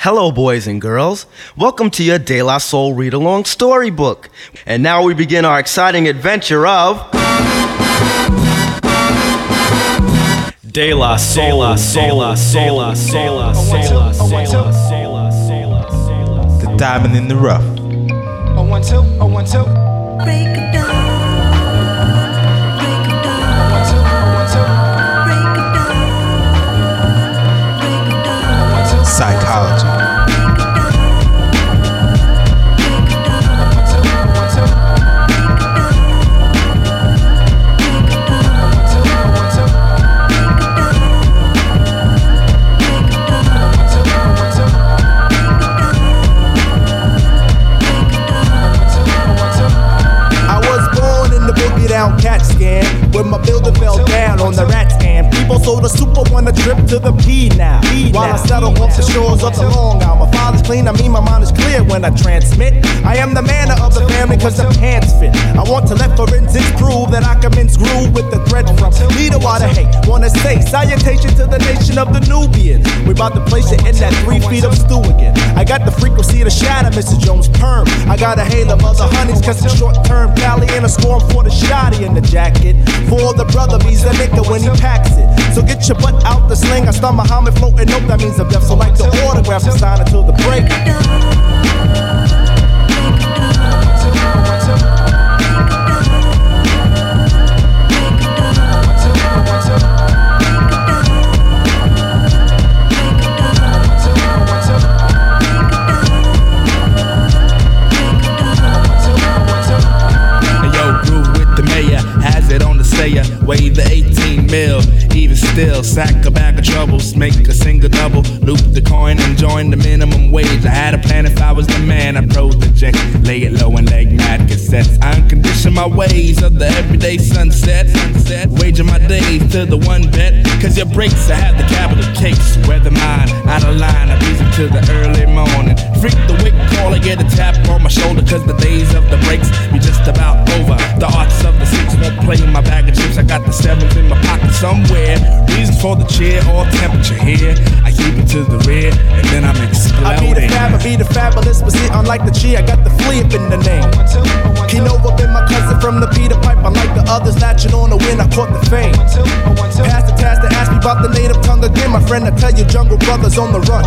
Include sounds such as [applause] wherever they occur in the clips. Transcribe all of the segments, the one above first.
Hello, boys and girls. Welcome to your De La Soul read along storybook. And now we begin our exciting adventure of. De La Soul, Soul, Soul, Soul, Soul, Soul, Soul, The diamond in the rough. A one two, a one two. Break it down. Break my building fell down on the rat sold a super one a trip to the P now. While I settle off the shores of the Long Island. My father's clean, I mean my mind is clear when I transmit. I am the manner of the family cause the pants fit. I want to let forensics prove that I can mince groove with the thread from leader water hate. Wanna say salutation to the nation of the Nubians. We about to place it in that three feet of stew again. I got the frequency to shatter Mr. Jones' perm. I got a hail of other honeys cause it's short term Cali and a swarm for the shotty in the jacket. For the brother, he's a nigga when he packs it. So get your butt out the sling. I start Muhammad floating. Nope, that means I'm deaf. So like the autograph, I sign until the break. Wave the 18 mil, still, sack a bag of troubles, make a single double, loop the coin and join the minimum wage. I had a plan if I was the man, I pro the project, lay it low and leg mad cassettes. I my ways of the everyday sunset, sunset, waging my days to the one bet. Cause your breaks, I have the capital case, weather mine, out of line, I breeze till the early morning. Freak the wick call, I get a tap on my shoulder, cause the days of the breaks be just about over. The arts of the six won't play in my bag of chips. I got the sevens in my pocket somewhere. Reasons for the cheer or temperature here. I keep it to the rear, and then I'm exploding. I be the fab, I be the fabulous, but see, unlike the G, I got the flea up in the name. Kinova been my cousin from the Peter Pipe. Unlike the others, latching on the wind, I caught the fame. Pass the task to ask me about the native tongue again. My friend, I tell you, Jungle Brothers on the run.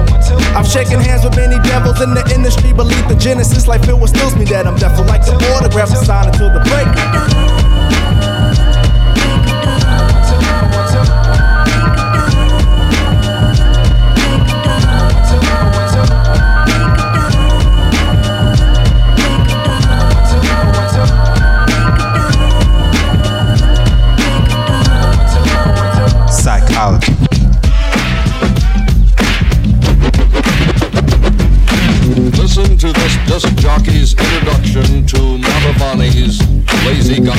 I've shaken hands with many devils in the industry. Believe the genesis, like Phil, what stills me that I'm deaf. Like the autograph, I sign until the break. Introduction to Mantovani's Lazy Gun.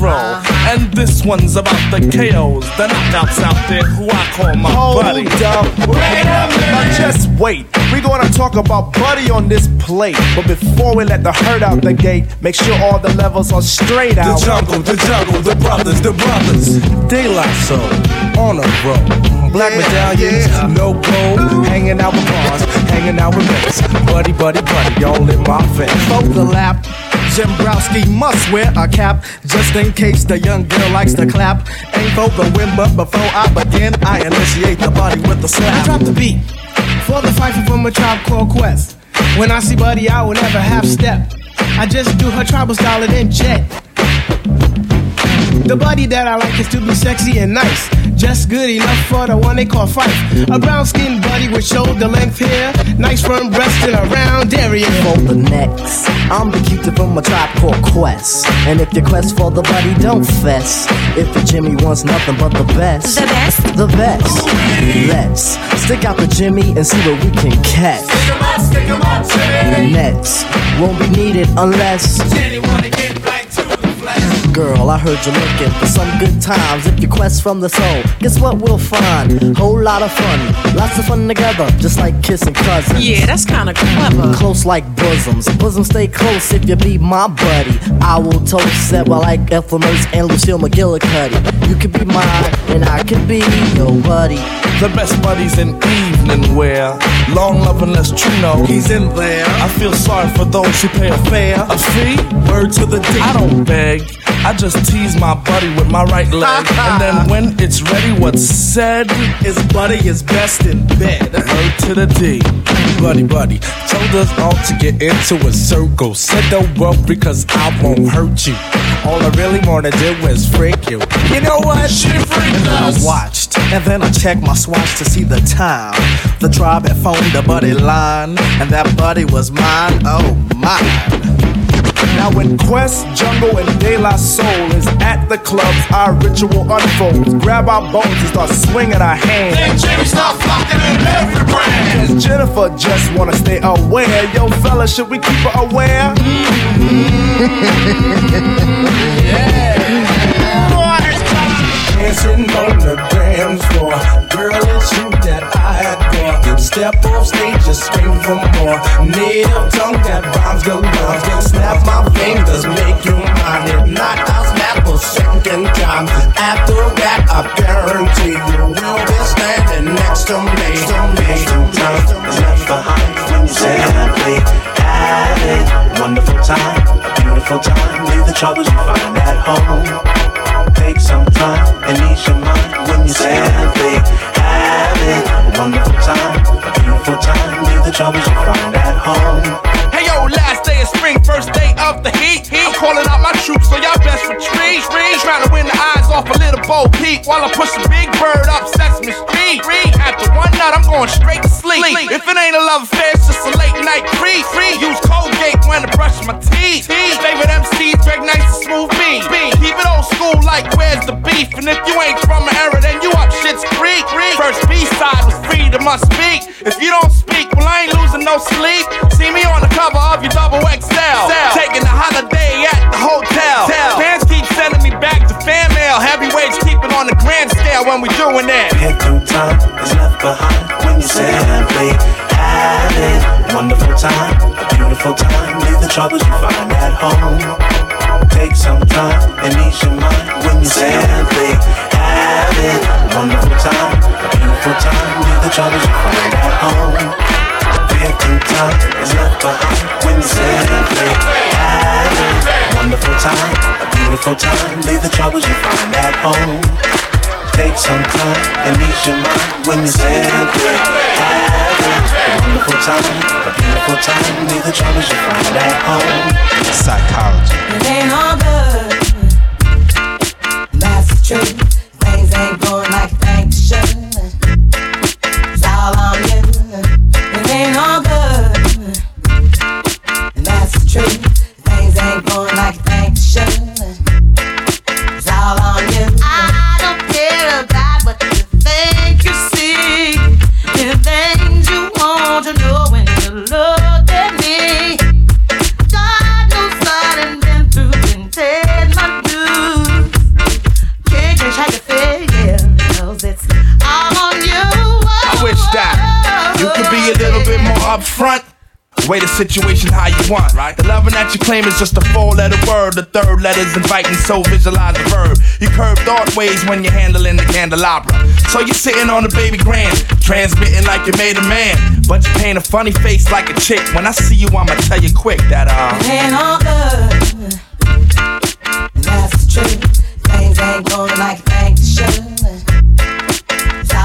Jungle patrol. Uh-huh. And this one's about the KOs, the knockouts out there who I call my Hold buddy. up. Wait a minute. Now just wait. We gonna talk about Buddy on this plate. But before we let the herd out the gate, make sure all the levels are straight out. The jungle, the jungle, the brothers, the brothers. Daylight soul, on a roll. Black medallions, no gold. Hanging out with bars, hanging out with mates. Buddy, buddy, buddy, all in my face. Folk the lap. Jimbrowski must wear a cap just in case the young girl likes to clap. Ain't for the win, but before I begin, I initiate the body with a slap. I drop the beat for the fight from a tribe called Quest. When I see Buddy, I will never half step. I just do her tribal style and then jet. The buddy that I like is to be sexy and nice. Just good enough for the one they call Phife. A brown skinned buddy with shoulder length hair, nice firm breast and a round area. for the next. I'm the cutie from a tribe called Quest. And if your quest for the buddy, don't fess. If your Jimmy wants nothing but the best, The best? the best. Let's stick out the Jimmy and see what we can catch. Next won't be needed unless. Girl, I heard you're looking for some good times. If your quest from the soul, guess what we'll find? Whole lot of fun, lots of fun together, just like kissing cousins. Yeah, that's kind of clever. Close like bosoms. bosoms stay close if you be my buddy. I will toast that while like Ethel Mertz and Lucille McGillicuddy. You could be mine and I could be your buddy. The best buddies in evening wear. Long love unless true know. He's in there. I feel sorry for those who pay a fare. Uh, a fee? Word to the D. I don't beg. I just tease my buddy with my right leg. [laughs] and then when it's ready, what's said is buddy is best in bed. Word to the D. Buddy, buddy, told us all to get into a circle. Said don't worry, cause I won't hurt you. All I really wanna do is freak you. You know what? She freaked us. I watched, and then I checked my swatch to see the time. The tribe had phoned a buddy line, and that buddy was mine. Oh, mine. Now when Quest, Jungle, and De La Soul is at the clubs, our ritual unfolds. Grab our bones and start swinging our hands. Then Jimmy start flocking in every brand. Cause Jennifer just wanna stay aware. Yo, fella, should we keep her aware? [laughs] stage scream for more. Nail tongue that rhymes go rhymes. Snap my fingers, make you mine. If not, I'll snap a second time. After that, I guarantee you will be standing next to me. To me. time is left behind when you simply have it. Wonderful time, a beautiful time. Leave the troubles you find at home. Take some time and ease your mind when you simply have it. A wonderful time, a beautiful time. The troubles you find at home. Hey yo, last day of spring, first day of the heat. I'm calling out my troops, so y'all best retreat. Trying to win the eyes off a little Bo peak while I push a big bird up Sesame Street. After one night, I'm going straight to sleep. If it ain't a love affair, it's just a late night creep. Use Colgate when I brush my teeth. Favorite MCs, Greg Nice and Smooth B. Keep it old school like where's the beef? And if you ain't from an era, then you up shit's creek. First B side was freedom must speak. If you don't speak, well I ain't losing no sleep. See me on the cover of your double XL. Taking a holiday at the hotel. Fans keep sending me back to fan mail. Heavyweights keep it on the grand scale when we doing that. Pick through time is left behind when you simply have it. Wonderful time, a beautiful time. Leave the troubles you find at home. Take some time and ease your mind when you simply have it. Wonderful time, a beautiful time. Leave the troubles you find at home. Through time is left behind when you simply have it. Wonderful time, a beautiful time. Leave the troubles you find at home. Take some time and ease your mind when you simply have. A wonderful time, a beautiful time. Leave the troubles you find at home. Psychology. It ain't all good. That's the truth. Things ain't going like they should. Claim is just a four-letter word. The third letter's inviting, so visualize the verb. You curve thought ways when you're handling the candelabra. So you're sitting on a baby grand, transmitting like you made a man, but you paint a funny face like a chick. When I see you, I'ma tell you quick that uh. Ain't all good. And that's the truth. Things ain't going like all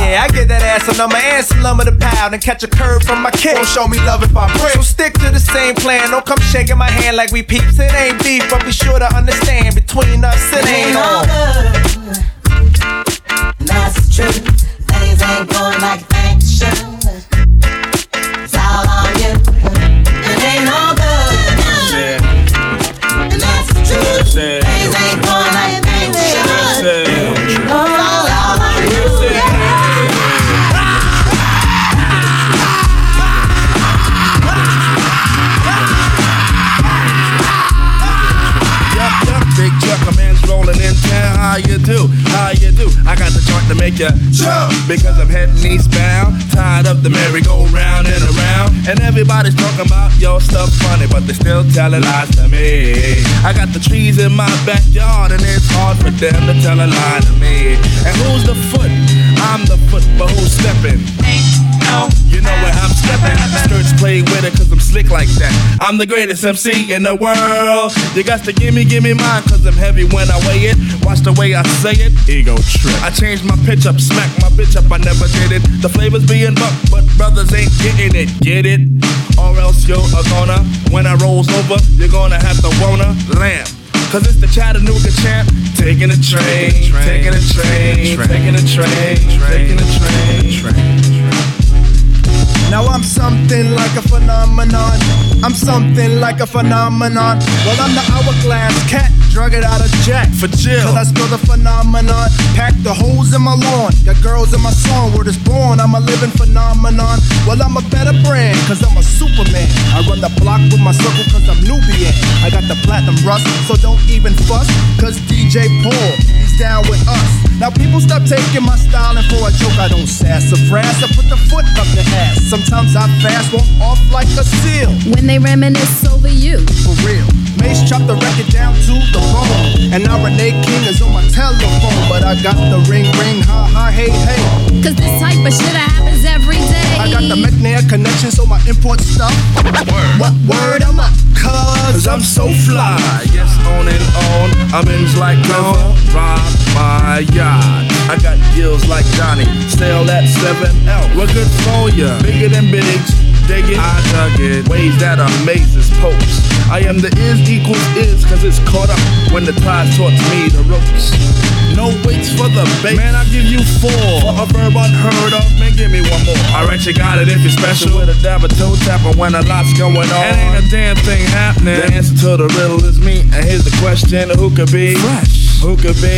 Yeah, I get that ass a number and some lumber to pound and catch a curve from my kid. Don't show me love if I break. So stick to the same plan. Don't come shaking my hand like we peeps. It ain't beef, but be sure to understand between us it ain't all on. good. That's the truth. Things ain't going like things should. How you do? I got the joint to make you jump because I'm heading eastbound. Tired of the merry-go-round and around, and everybody's talking about your stuff funny, but they still telling lies to me. I got the trees in my backyard, and it's hard for them to tell a lie to me. And who's the foot? I'm the foot, but who's stepping? You know where I'm stepping. Skirts play with it cause I'm slick like that. I'm the greatest MC in the world. You got to give me, give me mine cause I'm heavy when I weigh it. Watch the way I say it. Ego trip. I changed my pitch up, smack my bitch up, I never did it. The flavors being buck, but brothers ain't getting it. Get it? Or else you're a gonna. When I rolls over, you're gonna have to wanna lamb. Cause it's the Chattanooga champ. Taking a train, taking a train, taking a train, taking a train. Now I'm something like a phenomenon. I'm something like a phenomenon. Well, I'm the hourglass cat, drug it out of jack. For Jill. Cause I spill the phenomenon. Pack the holes in my lawn. Got girls in my song. Word is born. I'm a living phenomenon. Well, I'm a better brand. Cause I'm a superman. I run the block with my circle cause I'm Nubian. I got the platinum rust. So don't even fuss. Cause DJ Paul, he's down with us. Now people stop taking my styling for a joke. I don't sass or frass. I put the foot up the ass. Sometimes I fast, walk off like a seal. When they reminisce over you. For real. Mace chopped the record down to the bone. And now Renee King is on my telephone. But I got the ring, ring, ha, ha, hey, hey. Cause this type of shit happens every day. I got the McNair connection, so my import stuff. What word am I? Cause I'm so fly, yes, on and on. I'm in like never rob my yacht. I got gills like Johnny, sail at 7L. We're good for ya, bigger than bigs. Dig it, I dug it. Ways that amazes popes. I am the is equals is, cause it's caught up when the tide taught me the ropes. No waits for the bait. Man, I'll give you four. For a verb unheard of, man, give me one more. Alright, you got it if you're special. With a dab of toe tapper when a lot's going on. And ain't a damn thing happening. The answer to the riddle is me. And here's the question who could be? Fresh. Who could be?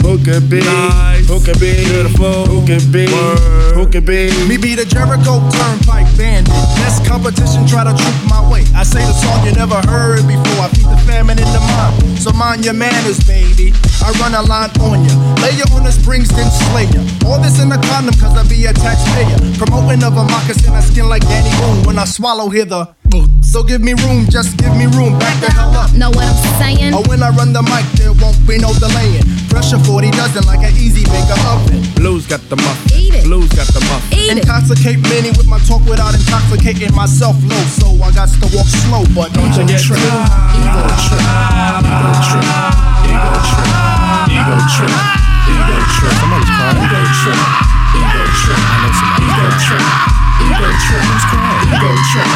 Who could be? Nice. Who could be? Beautiful. Who could be? Word. Who could be? Me be the Jericho Turnpike Bandit. Best competition, try to troop my way. I say the song you never heard before. I feed the famine in the mind. So mind your manners, baby. I run a line on ya. Lay you on the springs, then slay ya. All this in a condom, cause I be a taxpayer. Promoting of a moccasin, I skin like Danny Boone. When I swallow, hither. the so give me room, just give me room. Back the hell up. Know what I'm saying? Or when I run the mic, there won't be no delaying. Pressure 40 dozen like an easy baker oven. Blues got the muff. Eat it. Blues got the muff. Eat it. Intoxicate many with my talk without intoxicating myself low. So I got to walk slow, but don't you get Ego tripped. Ego trip. Ego trip. Ego trip. Ego trip. Ego trip. Somebody's crying. Ego trip. Ego trip. I know somebody. Ego trip. Ego trip. Ego trip.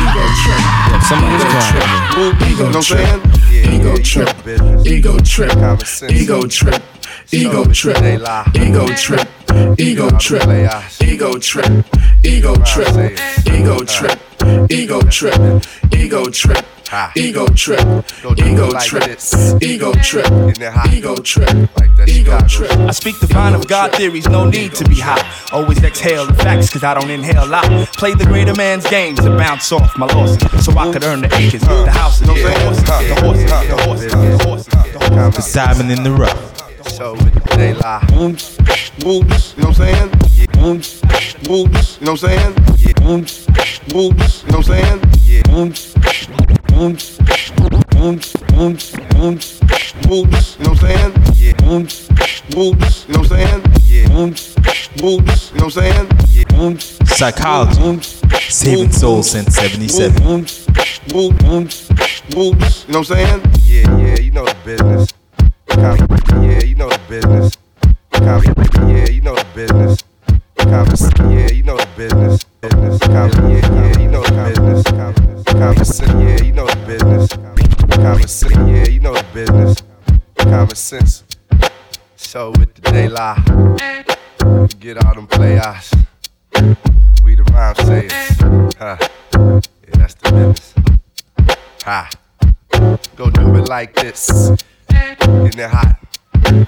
Ego trip. Yeah, somebody's crying. Ego trip. Ego trip. Ego trip. Ego trip. Ego trip. Ego trip. Ego trip. Ego trip. Ego trip. Ego trip. Ego trip. Ego trip. Ego trip. Ego trip. Ego trip. Ego trip. Ego trip. I speak the vine of God theories, no need to be high. Always exhale the facts, cause I don't inhale loud. Play the greater man's game to bounce off my losses, so I could earn the acres, the houses, the horses, the horses, the horses, the horses, the horses. The diamond in the rough. So they lie. Whoops, whoops, you know what I'm saying? Whoops, Whoops, you know what I'm saying? Yeah. Whoops, whoops, you know what I'm saying? Yeah. Whoops, you know what I'm saying? Yeah. Whoops, whoops, you know what I'm saying? Yeah. Whoops, whoops, you know what I'm saying? Yeah. Whoops, Psychology, saving souls since 77. whoops, whoops, whoops, whoops, you know what I'm saying? Yeah, yeah, you know the business. Yeah, you know the business. Yeah, you know the business. Like this. Getting it hot.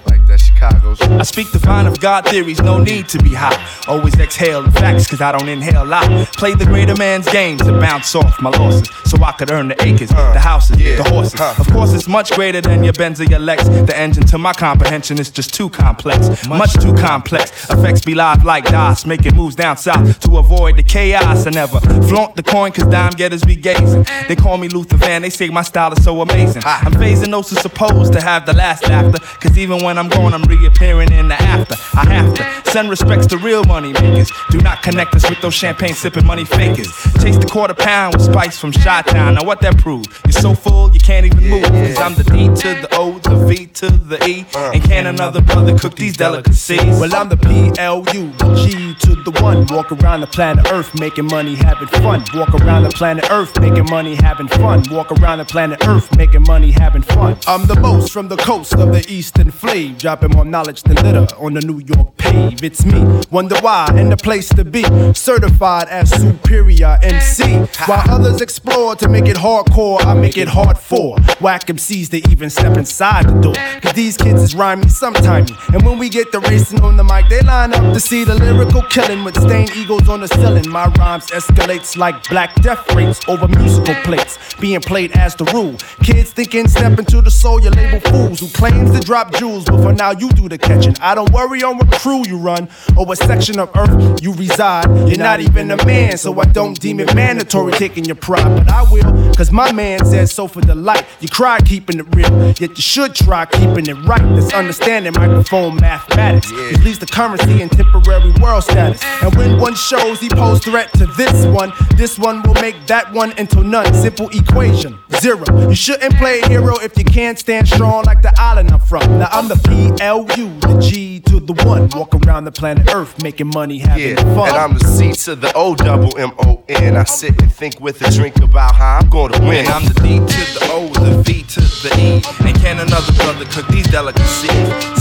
Like that Chicago's. I speak the vine of God theories, no need to be high. Always exhale the facts, cause I don't inhale a lot. Play the greater man's game to bounce off my losses. So I could earn the acres, uh, the houses, the horses. Of course, it's much greater than your Benz or your Lex. The engine to my comprehension is just too complex. Much too complex. Effects be live like DOS, making moves down south to avoid the chaos. I never flaunt the coin, cause dime getters be gazing. They call me Luther Van, they say my style is so amazing. I'm phasing those who supposed to have the last laughter. Cause even when I'm gone, I'm reappearing in the after. I have to send respects to real money makers. Do not connect us with those champagne sipping money fakers. Chase the quarter pound with spice from Shot Town. Now what that prove? You're so full you can't even move. Cause I'm the D to the O, the V to the E. Uh. And can another brother cook these delicacies? Well, I'm the P L U G to the one. Walk around the planet Earth making money, having fun. Walk around the planet Earth making money, having fun. Walk around the planet Earth making money, having fun. I'm the most from the coast of the eastern flame, dropping more knowledge than litter on the New York pave. It's me, wonder why, and the place to be. Certified as superior MC. While others explore to make it hardcore, I make it hard for whack MCs to even step inside the door. Cause these kids is rhyming sometime. And when we get the racing on the mic, they line up to see the lyrical killing with stained eagles on the ceiling. My rhymes escalates like black death rates over musical plates, being played as the rule. Kids thinking step into the soul, you label fools who claims to drop jewels, but for now you do the catching. I don't worry on what crew you run or what section of earth you reside. You're not even a man, so I don't deem it mandatory taking your pride, but I will, cause my man said so for the light. You cry keeping it real, yet you should try keeping it right. That's understanding microphone mathematics. It leaves the currency in temporary world status. And when one shows he posed threat to this one, this one will make that one into none. Simple equation, zero. You shouldn't play a hero if you can't stand strong like the island I'm from. Now I'm the PLU, the G to the one. Walk around the planet Earth making money, having Yeah, fun. and I'm the C to the O double M O N. I sit and think with a drink about how I'm gonna win. And I'm the D to the O, the V to the E. And can another brother cook these delicacies?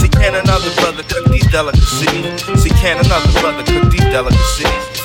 See, can another brother cook these delicacies? See, can another brother cook these delicacies?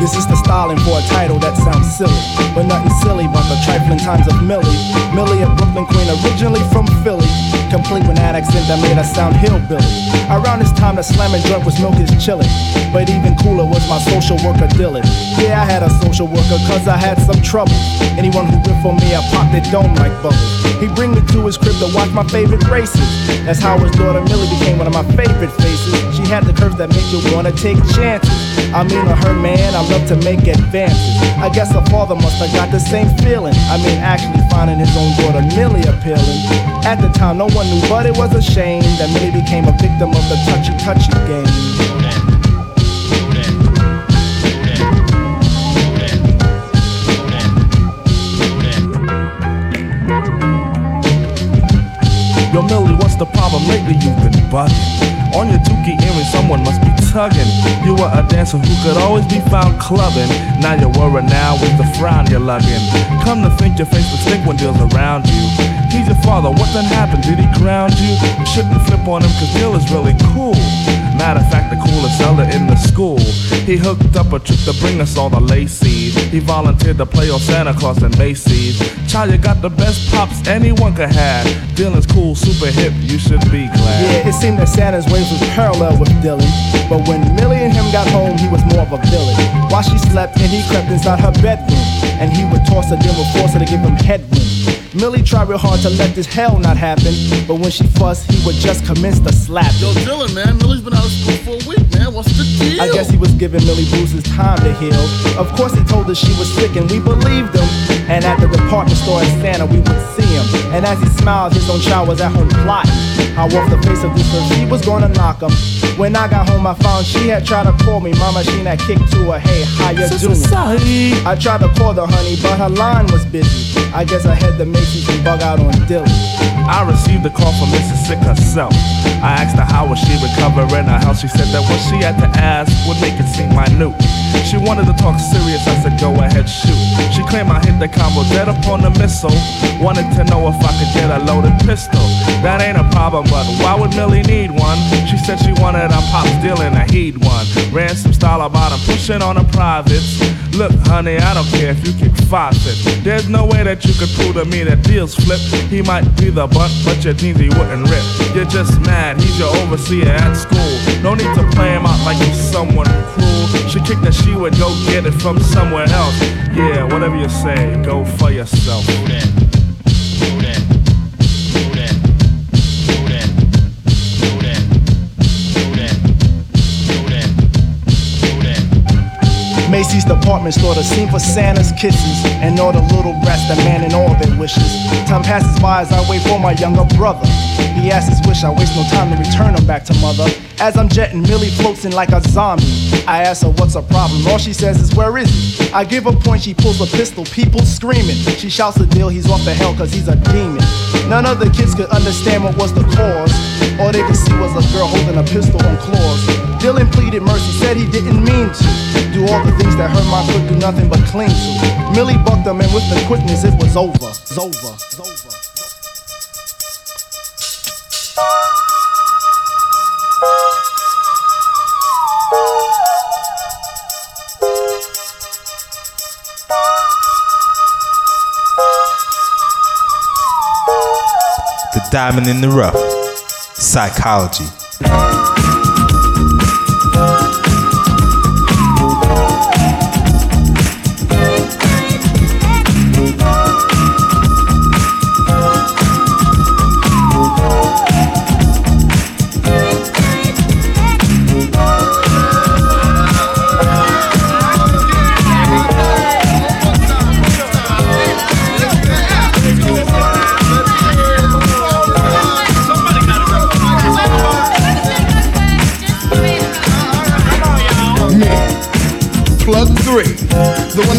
This is the styling for a title that sounds silly, but nothing silly but the trifling times of Millie. Millie, a Brooklyn queen, originally from Philly, complete with an accent that made us sound hillbilly. Around this time, the slamming joint was milk is chillin', but even cooler was my social worker Dylan. Yeah, I had a social worker cause I had some trouble. Anyone who ripped on me, I popped it dome like bubbles. He bring me to his crib to watch my favorite races. That's how his daughter Millie became one of my favorite faces. Had the curves that make you wanna take chances. I mean, on her man, I love to make advances. I guess her father must have got the same feeling. I mean, actually finding his own daughter Millie appealing. At the time, no one knew, but it was a shame that Millie became a victim of the touchy touchy game. Yo, Millie, what's the problem? Lately you've been bugging. On your dookie someone must be tugging. You were a dancer who could always be found clubbing. Now you're worried now with the frown you're lugging. Come to think your face would stink when Dill's around you. He's your father, what then happened? Did he ground you? You shouldn't flip on him cause Dill is really cool. Matter of fact, the coolest elder in the school. He hooked up a trip to bring us all the Lacey's. He volunteered to play on Santa Claus and Macy's. Child, you got the best pops anyone could have. Dylan's cool, super hip, you should be glad. Yeah, it seemed that Santa's ways was parallel with Dylan. But when Millie and him got home, he was more of a villain. While she slept and he crept inside her bedroom. And he would toss her, then would force her to give him headroom. Millie tried real hard to let this hell not happen, but when she fussed, he would just commence to slap. Yo, Dylan, man, Millie's been out of school for a week, man. What's the deal? I guess he was giving Millie Bruce's time to heal. Of course, he told us she was sick, and we believed him. And at the department store in Santa, we would see him. And as he smiled, his own child was at home plotting. How off the face of this earth she was gonna knock him. When I got home, I found she had tried to call me. Mama, she had kicked to her, hey, how you So doing? I tried to call the honey, but her line was busy. I guess I had the Macy's and bug out on. I received a call from Mrs. Sick herself. I asked her how was she recovering her health. She said that what she had to ask would make it seem minute. She wanted to talk serious. I said go ahead shoot. She claimed I hit the combo dead upon the missile. Wanted to know if I could get a loaded pistol. That ain't a problem, but why would Millie need one? She said she wanted our pops dealing a heed one. Ran some style about him pushing on the privates. Look, honey, I don't care if you kick faucets. There's no way that you could prove to me that deals flip. He might be the butt, but your jeans he wouldn't rip. You're just mad, he's your overseer at school. No need to play him out like he's someone cruel. She kicked that she would go get it from somewhere else. Yeah, whatever you say, go for yourself. Macy's department store, the scene for Santa's kisses and all the little brats demanding all their wishes. Time passes by as I wait for my younger brother. He asks his wish, I waste no time to return him back to mother. As I'm jetting, Millie floats in like a zombie. I ask her what's her problem. All she says is, Where is he? I give a point, she pulls a pistol, people screaming. She shouts the deal, he's off the hell cause he's a demon. None of the kids could understand what was the cause. All they could see was a girl holding a pistol on claws. Dylan pleaded mercy, said he didn't mean to do all the things that hurt my foot do nothing but cling to. Millie bucked him, and with the quickness, it was over. It's over. It's over. The diamond in the rough. Psychology.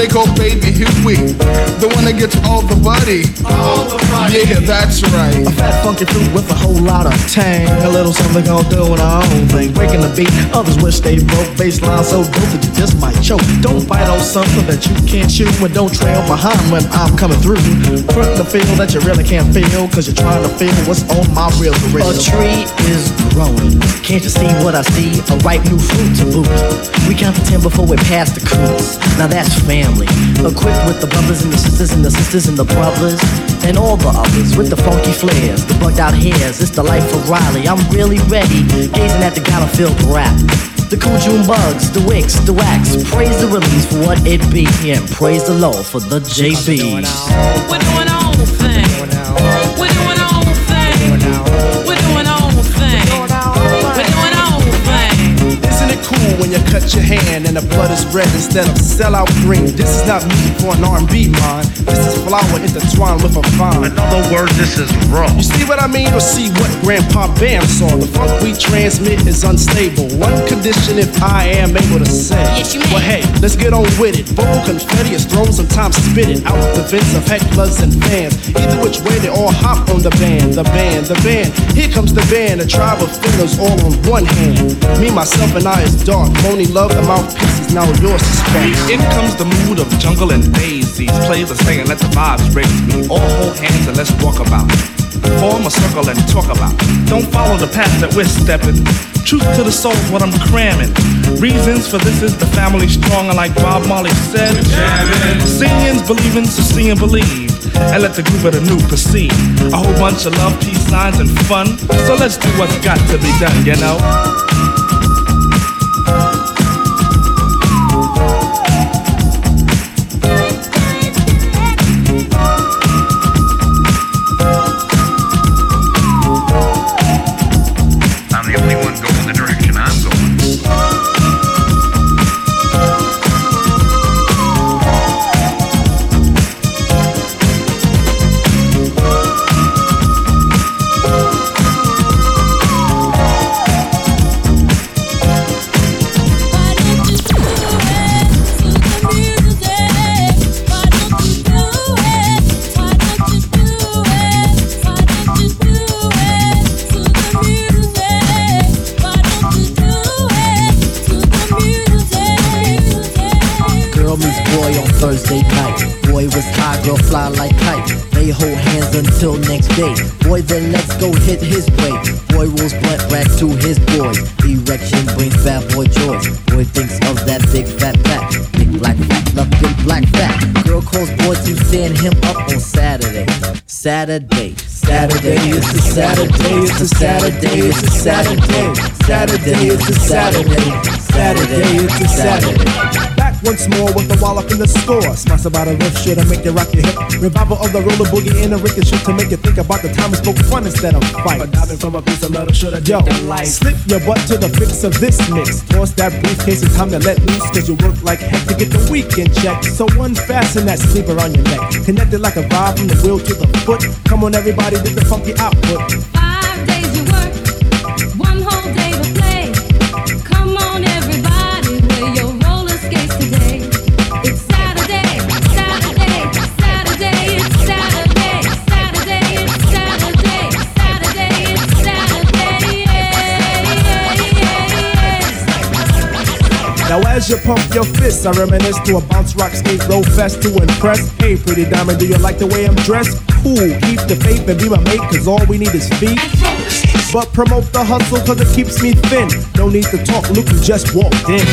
They call Baby Huey. The one that gets all the buddy. All the buddy. Yeah, that's right. A fat funky fruit with a whole lot of tang. A little something called doing our own thing. Breaking the beat, others wish they broke. Baseline so dope that you just might choke. Don't fight on something that you can't shoot. When don't trail behind when I'm coming through. Front the feel that you really can't feel. Cause you're trying to feel what's on my real to real. A tree is growing. Can't you see what I see? A ripe new fruit to boot. We count to ten before we pass the cruise. Now that's family. Equipped with the brothers and the sisters and the sisters and the brothers. And all the others with the funky flares, the bugged out hairs. It's the life of Riley. I'm really ready. Gazing at the filled rap. The cool June bugs, the wicks, the wax. Praise the release for what it be. And praise the Lord for the JBs. When you cut your hand and the blood is red instead of sellout green? This is not music for an R&B mind. This is flower intertwined with a vine. In other words, this is raw. You see what I mean, or see what Grandpa Bam saw? The funk we transmit is unstable. One condition if I am able to say. Yes, you may. Well, hey, let's get on with it. Vocal confetti is thrown, sometimes spit it out the vents of hecklers and fans. Either which way, they all hop on the band, the band, the band. Here comes the band, a tribe of fingers all on one hand. Me, myself, and I is dark. Phony love, the mouthpiece is now yours to spark. In comes the mood of jungle and daisies. Players are saying, let the vibes raise me. All hold hands and let's walk about. Form a circle and talk about. Don't follow the path that we're stepping. Truth to the soul is what I'm cramming. Reasons for this is the family strong, and like Bob Marley said, seeing's believing, so see and believe. And let the group of the new proceed. A whole bunch of love, peace signs, and fun. So let's do what's got to be done, you know? Until next day. Boy, then let's go hit his way. Boy rolls blunt rack to his boys. Erection brings bad boy joy. Boy thinks of that big fat fat. Big black fat, love big black fat. Girl calls boy to stand him up on Saturday. Saturday. Saturday, it's a Saturday, it's a Saturday, it's a Saturday. Saturday, it's a Saturday. Saturday, it's a Saturday. Back once more with the wallop in the score. Smash about a riff shit to make you rock your hip. Revival of the roller boogie in a ricochet to make you think about the time we spoke fun instead of fight. But diving from a piece of metal should have Yo, slip your butt to the fix of this mix. Toss that briefcase, it's time to let loose. Cause you work like heck to get the weekend check. So unfasten that sleeper on your neck. Connected like a vibe from the wheel to the foot. Come on, everybody, get the funky output. As you pump your fists, I reminisce to a bounce rock skate roll fest to impress. Hey, pretty diamond, do you like the way I'm dressed? Cool, keep the faith and be my mate, cause all we need is feet. But promote the hustle cause it keeps me thin. No need to talk, Luke, you just walked in.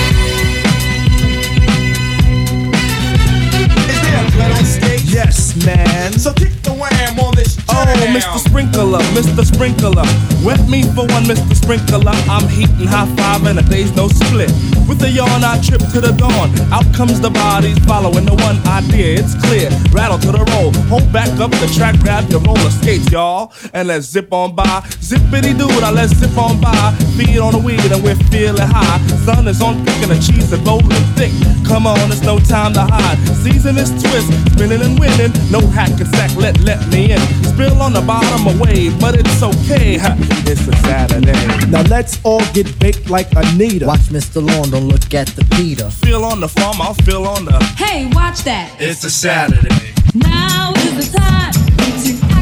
Is there a stage? Yes, man. So kick the wham on this Oh, Mr. Sprinkler, Mr. Sprinkler. Wet me for one, Mr. Sprinkler. I'm heating high five and a day's no split. With a yawn, I trip to the dawn. Out comes the bodies following the one idea. It's clear. Rattle to the roll. Hold back up the track, grab your roller skates, y'all. And let's zip on by. Zippity doo, now let's zip on by. Feed on the weed and we're feeling high. Sun is on thick and the cheese is rolling thick. Come on, it's no time to hide. Season is twist, spinning and winning. No hack and sack, let let me in. Spill on the bottom of wave, but it's okay. ha, It's a Saturday. Now let's all get baked like Anita. Watch Mr. Lawn, don't look at the Peter. Feel on the farm, I'll feel on the. Hey, watch that. It's a Saturday. Now is the time to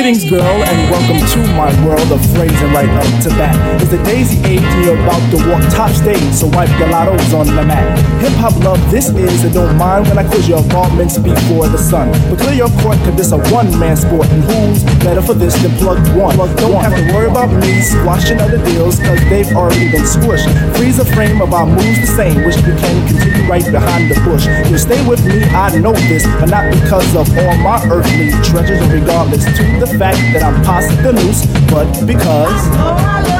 Greetings, girl, and welcome to my world of phrasing right up to bat. It's the daisy age, and you're about to walk top stage, so wipe your on the mat. Hip hop love, this is, and don't mind when I quiz your garments before the sun. But clear your court, cause this a one man sport, and who's better for this than plug one? Plug Don't have to worry about me squashing other deals, cause they've already been squished. Freeze a frame of our moves the same, which we can continue right behind the bush. You stay with me, I know this, but not because of all my earthly treasures, regardless to the fact that I'm past the noose, but because. May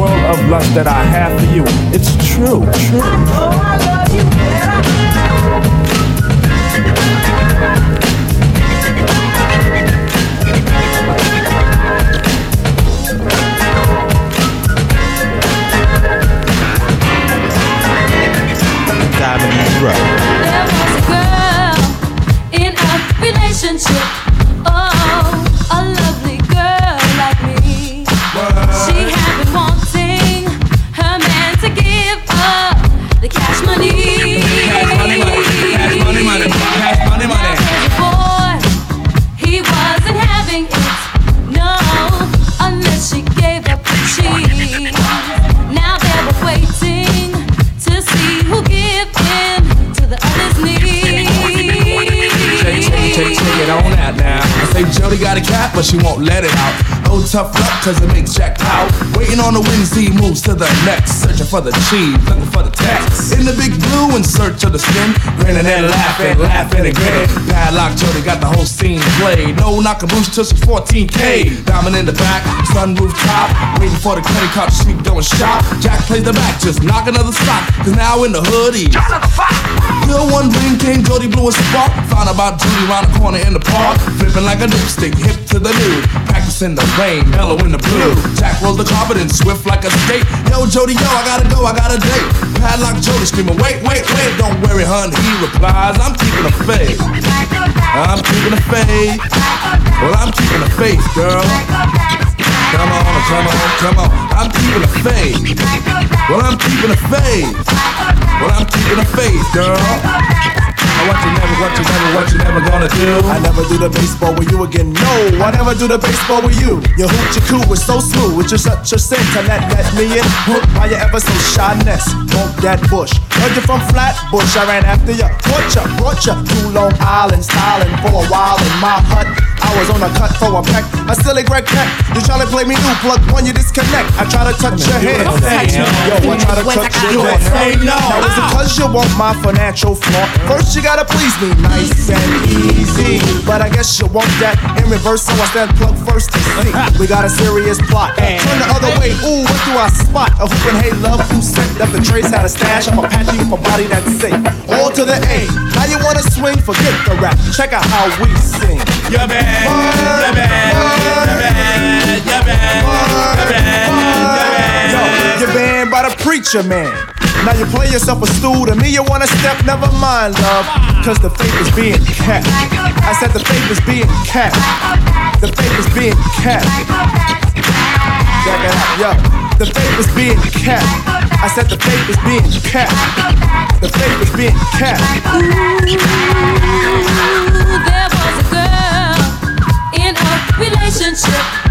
world of lust that I have for you, it's true, true. There was Jody got a cat, but she won't let it out. No tough luck, cause it makes Jack pout. Waiting on the winds, he moves to the next. Searching for the cheese, looking for the text. In the big blue, in search of the skin. Grinning and laughing, laughing and grinning. Padlock Jody got the whole scene played. No knockaboos till she's 14K. Diamond in the back, sunroof top. Waiting for the credit card sweep, going shop. Jack plays the back, just knock another spot. Cause now in the hoodie. Bill one ring came, Jody blew a spark. Found about Judy round the corner in the park. Flipping like a dipstick, hip to the nude. Practicing the rain, mellow in the blue. Jack rolls the carpet and swift like a skate. Yo, Jody, yo, I gotta go, I got a date. Padlock Jody screaming, wait, wait, wait, don't worry, hun. He replies, I'm keeping a faith. I'm keeping a faith. Well, I'm keeping a faith, girl. Come on, come on, come on. I'm keeping a faith. Well, I'm keeping a faith. Well, I'm keeping a faith, girl. Now what you never, what you never, what you never gonna do? I never do the baseball with you again. No, I never do the baseball with you. Your hoot, your coo was so smooth. With your such a sin to let let me in. Hook by your ever so shyness. Bump that bush. Heard you from Flatbush. I ran after you. Brought you, brought you to Long Island, styling for a while in my hut. I was on a cut for a peck. A silly Greg Peck. You try to play me new, plug one, you disconnect. I try to touch your head. Yo, I try to touch your no. Now is it cause you want my financial flaunt? First you gotta please me, nice and easy. But I guess you want that in reverse, so I stand plug first to [laughs] see. We got a serious plot. Turn the other way, ooh, what do I spot? A hoop and hey love who said up the trace had a stash. I'ma pat you for body that's sick. All to the A. Now you wanna swing? Forget the rap. Check out how we sing. Yeah, man. Yeah, man. Yeah, man. Yeah, man. Yo, preacher man. Now you play yourself a stool to me, you wanna step, never mind, love. Cause the faith is being kept. I said the faith is being kept. The faith is being kept. Check it out, yo. The faith is being kept. I said the faith is being kept. The faith is being kept. Ooh, there was a girl in a relationship.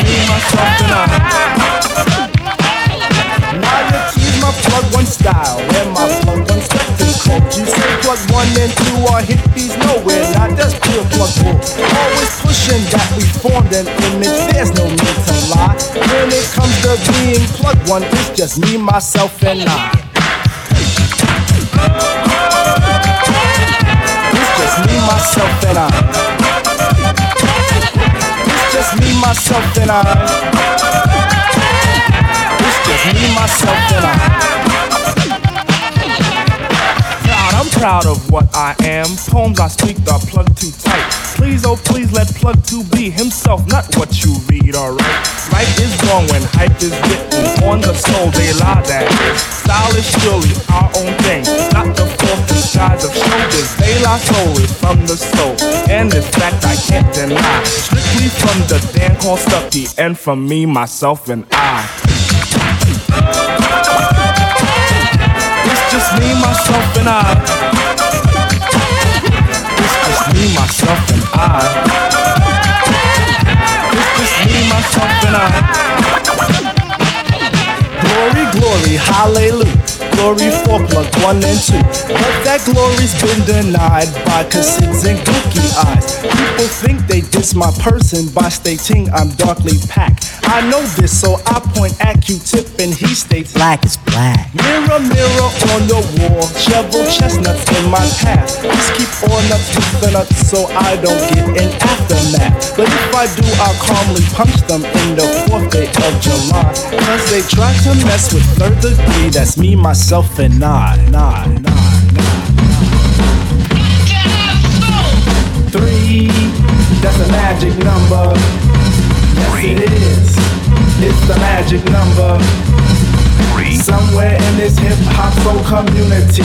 Me, myself, and I. Now you tease my plug one style and my plug one spectacle. You say plug one and two are hippies nowhere, not just pure plug bull. Always pushing that we formed an image, there's no need to lie. When it comes to being plug one, it's just me, myself, and I. It's just me, myself, and I. myself, and I. It's just me, myself, and I. Proud, I'm proud of what I am. Poems I speak are plugged too tight. Please, oh please, let plug to be himself, not what you read, alright? Right is wrong when hype is written on the soul, they lie that. Style is surely our own thing, not the fourth disguise of showbiz. They lie is from the soul, and this fact I can't deny. Strictly from the Dan called Stucky, and from me, myself, and I. It's just me, myself, and I. Me, myself, and I. It's just me, myself, and I. Glory, glory, hallelujah. glory for plugs one and two. But that glory's been denied by casids and gookie eyes. People think they diss my person by stating I'm darkly packed. I know this, so I point at Q-tip and he states black is black. Mirror, mirror on the wall, shovel chestnuts in my path. Just keep on up to the nuts so I don't get an aftermath. But if I do, I'll calmly punch them in the fourth day of July. Cause they try to mess with third degree, that's me, myself, and I. Nah, nah, Three, that's a magic number. Yes, it is. It's the magic number. Three. Somewhere in this hip hop soul community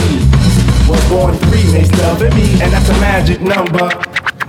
was born three makes love and me, and that's a magic number.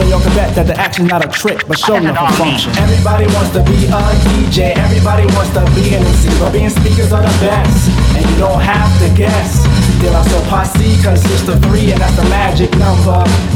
and y'all can bet that the action's not a trick, but show enough a function. Everybody wants to be a DJ, everybody wants to be an MC, but being speakers are the best, and you don't have to guess. De La Soul Posse consists of three, and that's the magic number.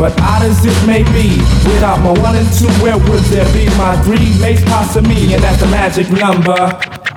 But odd as it may be, without my one and two, where would there be my three mates past me? And that's the magic number.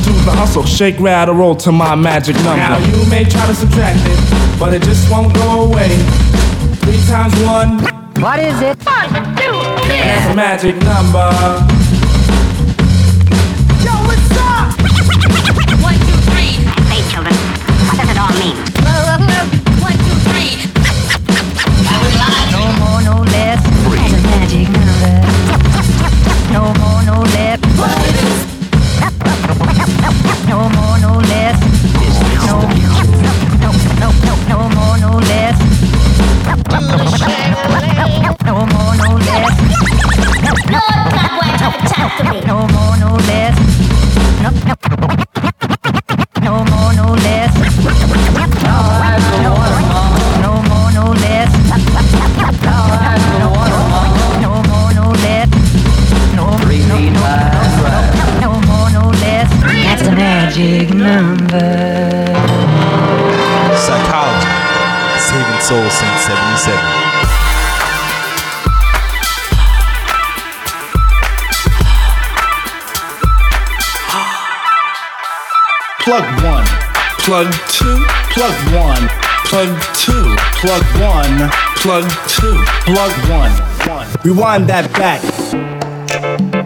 do the hustle. Shake, rattle, roll to my magic number. Now you may try to subtract it, but it just won't go away. Three times one. What is it? One, two, three. That's a magic number. Yo, what's up? [laughs] One, two, three. Hey, children. What does it all mean? One, two, three. No more, no less. That's a magic number. No more, no less. No more, no less. No, no, no, no, no, more, no less. No more, no less. No more, no less. The magic number. Psychology. Saving souls since 77. Plug one. Plug two. Plug one. Plug two. Plug one. Plug two. Plug one. One. Rewind that back.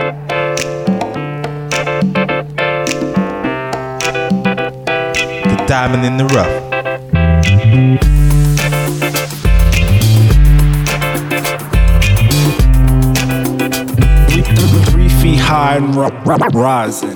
Diamond in the rough. High and ri- ri- rising.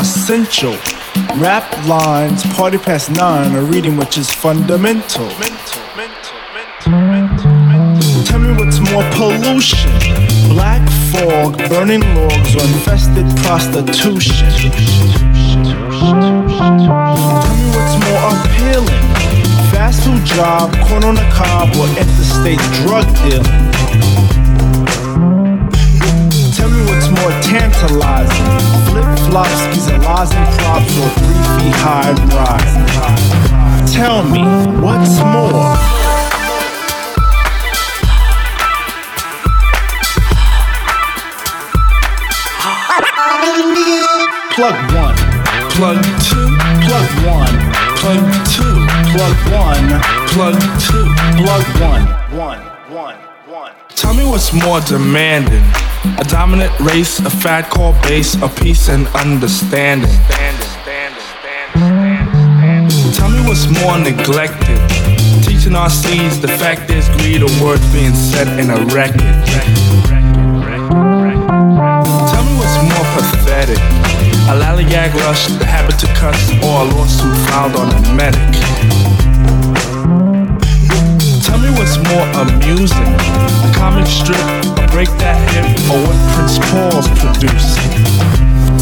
Essential. Rap lines, party past nine, a reading which is fundamental. Tell me what's more pollution. Black fog, burning logs, or infested prostitution. Tell me what's more appealing. Fast food job, corn on the cob, or interstate drug dealing. Tell me what's more tantalizing. Flip flops, skis and lies and props, or three feet high rise. Tell me what's more. Plug one. Plug two. Plug one. Plug two. Plug one. Plug two. Plug. One. One. What's more demanding a dominant race, a fat core base, a peace and understanding. Tell me what's more neglected. Teaching our seeds the fact there's greed or words being set in a record. Tell me what's more pathetic. A lallygag rush, the habit to cuss, or a lawsuit filed on a medic.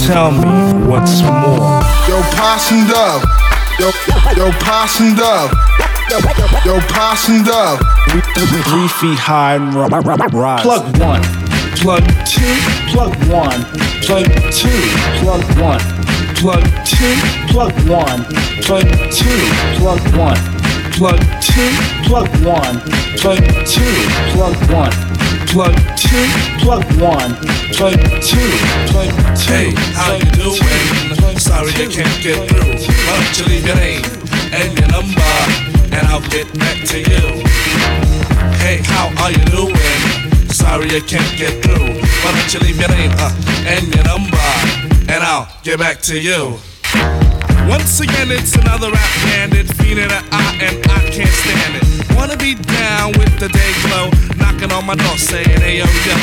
Tell me what's more. Yo, Possum Dove. Yo, yo, Possum Dove. Yo, Possum Dove. Three feet high and ri- ri- rise. Plug one. Plug two. Plug one. Plug two. Plug one. Plug two. Plug one. Plug two. Plug one. Plug two. Plug one. Plug two. Plug one. Plug two. Plug one. Plug two. Plug two. Hey, how you doing? Sorry I can't get through. Why don't you leave your name and your number, and I'll get back to you. Hey, how are you doing? Sorry I can't get through. Why don't you leave your name uh, and your number, and I'll get back to you. Once again, it's another bandit, feeling an eye, and I can't stand it. Wanna be down with the day glow, knocking on my door saying, hey yo yo.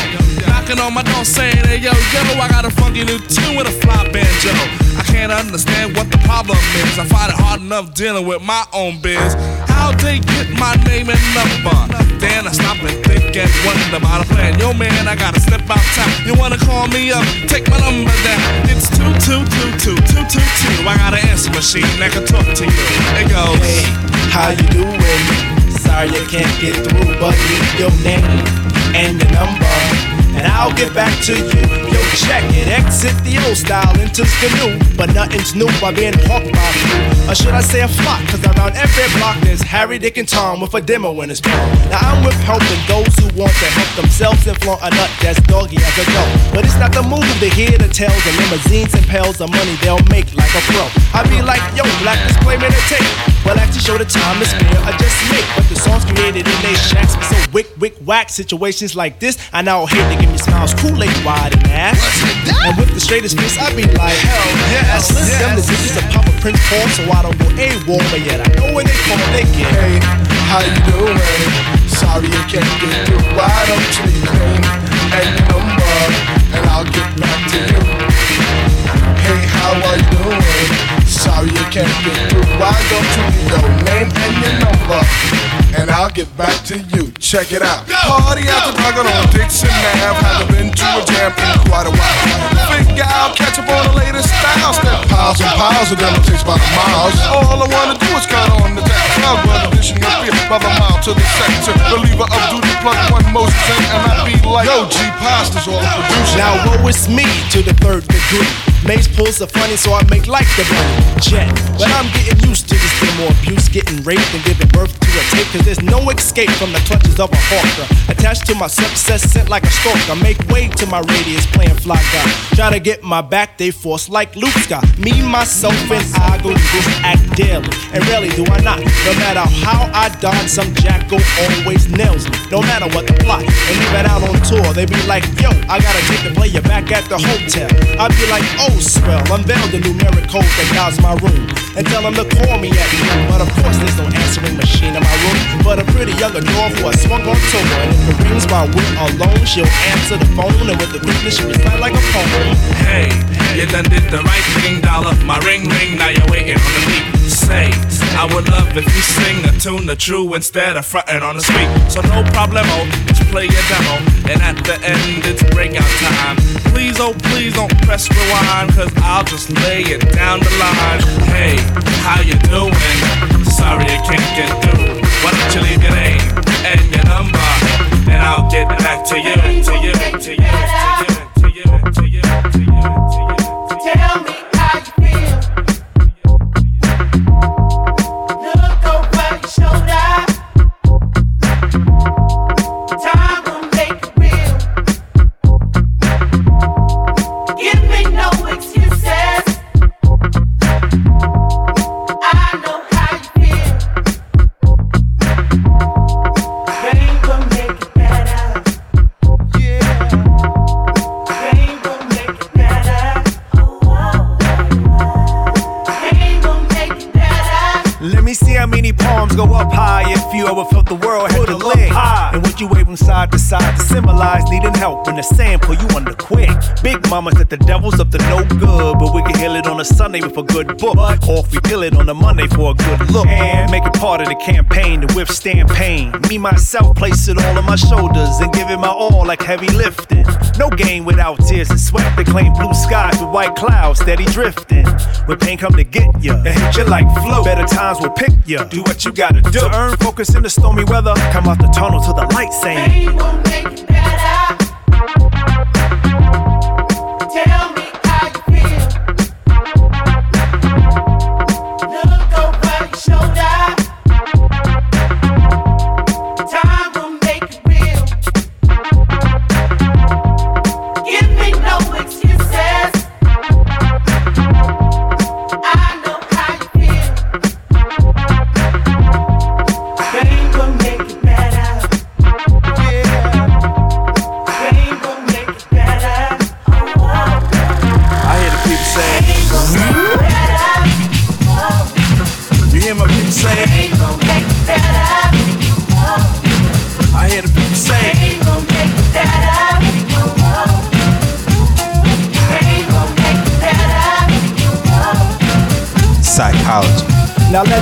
Knocking on my door saying, hey yo yo, I got a funky new tune with a fly banjo. I can't understand what the problem is. I find it hard enough dealing with my own biz. How'd they get my name and number? Then I stop and think and wonder about a plan. Yo man, I gotta step out town. You wanna call me up? Take my number down. It's two two two two two two two. I got an answer machine that can talk to you. It goes. Hey, how you doing? Sorry I can't get through, but leave your name and your number, and I'll get back to you. Yo, check it, exit the old style, enters the new, but nothing's new by being hawked by few. Or should I say a flock? Cause around every block there's Harry, Dick, and Tom with a demo in his palm. Now I'm with helping those who want to help themselves and flaunt a nut that's doggy as a dog. But it's not the move to hear the tales of limousines and pails of money they'll make like a pro. I be like, yo, black display me the tape. Well, actually show the time is spare, I just make. But the songs created in they shacks so wick, wick, whack. Situations like this, I now hate to give me smiles, Kool-Aid wide and ass. And with the straightest face, I be like, hell yes. Listen, this is a Papa Prince Paul, so I don't go AWOL, but yet I know when they call, they get. Hey, how you doing? Sorry I can't get through. Why don't you leave name and your number, and I'll get back to you. Hey, how are you doing? Sorry I can't get through. Why don't you leave your name and your number, and I'll get back to you. Check it out. Party after dark on Dixon Ave. Haven't been to a jam in quite a while. Think I'll catch up on the latest styles. Step piles and piles of them takes by the miles. All I wanna do is cut on the deck. Crowd run addition of beer by the mile to the sector. Believer of duty, plug one Moses in, and I be like, Yo, G Pasta's all the producer. Now woe is me to the third degree. Mace pulls are funny, so I make like the bunny jet. But I'm getting used to this demo abuse, getting raped and giving birth to a tape. There's no escape from the clutches of a hawker. Attached to my success, sent like a stalker. Make way to my radius, playing fly guy. Try to get my back, they force like Luke's got. Me, myself, and I go do this act daily. And rarely do I not. No matter how I dodge, some jackal always nails me. No matter what the plot. And even out on tour, they be like, yo, I gotta take the player back at the hotel. I be like, oh, swell, unveil the numeric code that guides my room. And tell them to call me at noon. But of course, there's no answering machine in my room. But a pretty young adore who I swung on tour. And if it rings while we're alone, she'll answer the phone. And with the quickness, she recite like a poem. Hey, you done did the right thing, dollar. My ring ring, now you're waiting on the beat. Say, I would love if you sing a tune the true instead of fronting on the street. So no problemo, oh, just play your demo, and at the end it's breakout time. Please, oh please don't press rewind, cause I'll just lay it down the line. Hey, how you doing? Sorry I can't get through. Why don't you leave your name and your number, and I'll get back to you, to you, to you, to you. When the sand pull you under quick. Big mama said the devil's up to no good, but we can heal it on a Sunday with a good book. Or if we kill it on a Monday for a good look. And make it part of the campaign to withstand pain. Me, myself, place it all on my shoulders and give it my all like heavy lifting. No game without tears and sweat. They claim blue skies with white clouds steady drifting. When pain come to get ya, it hit you like flow. Better times will pick ya. Do what you gotta do. To earn focus in the stormy weather. Come out the tunnel to the light saying. Rain will make it better.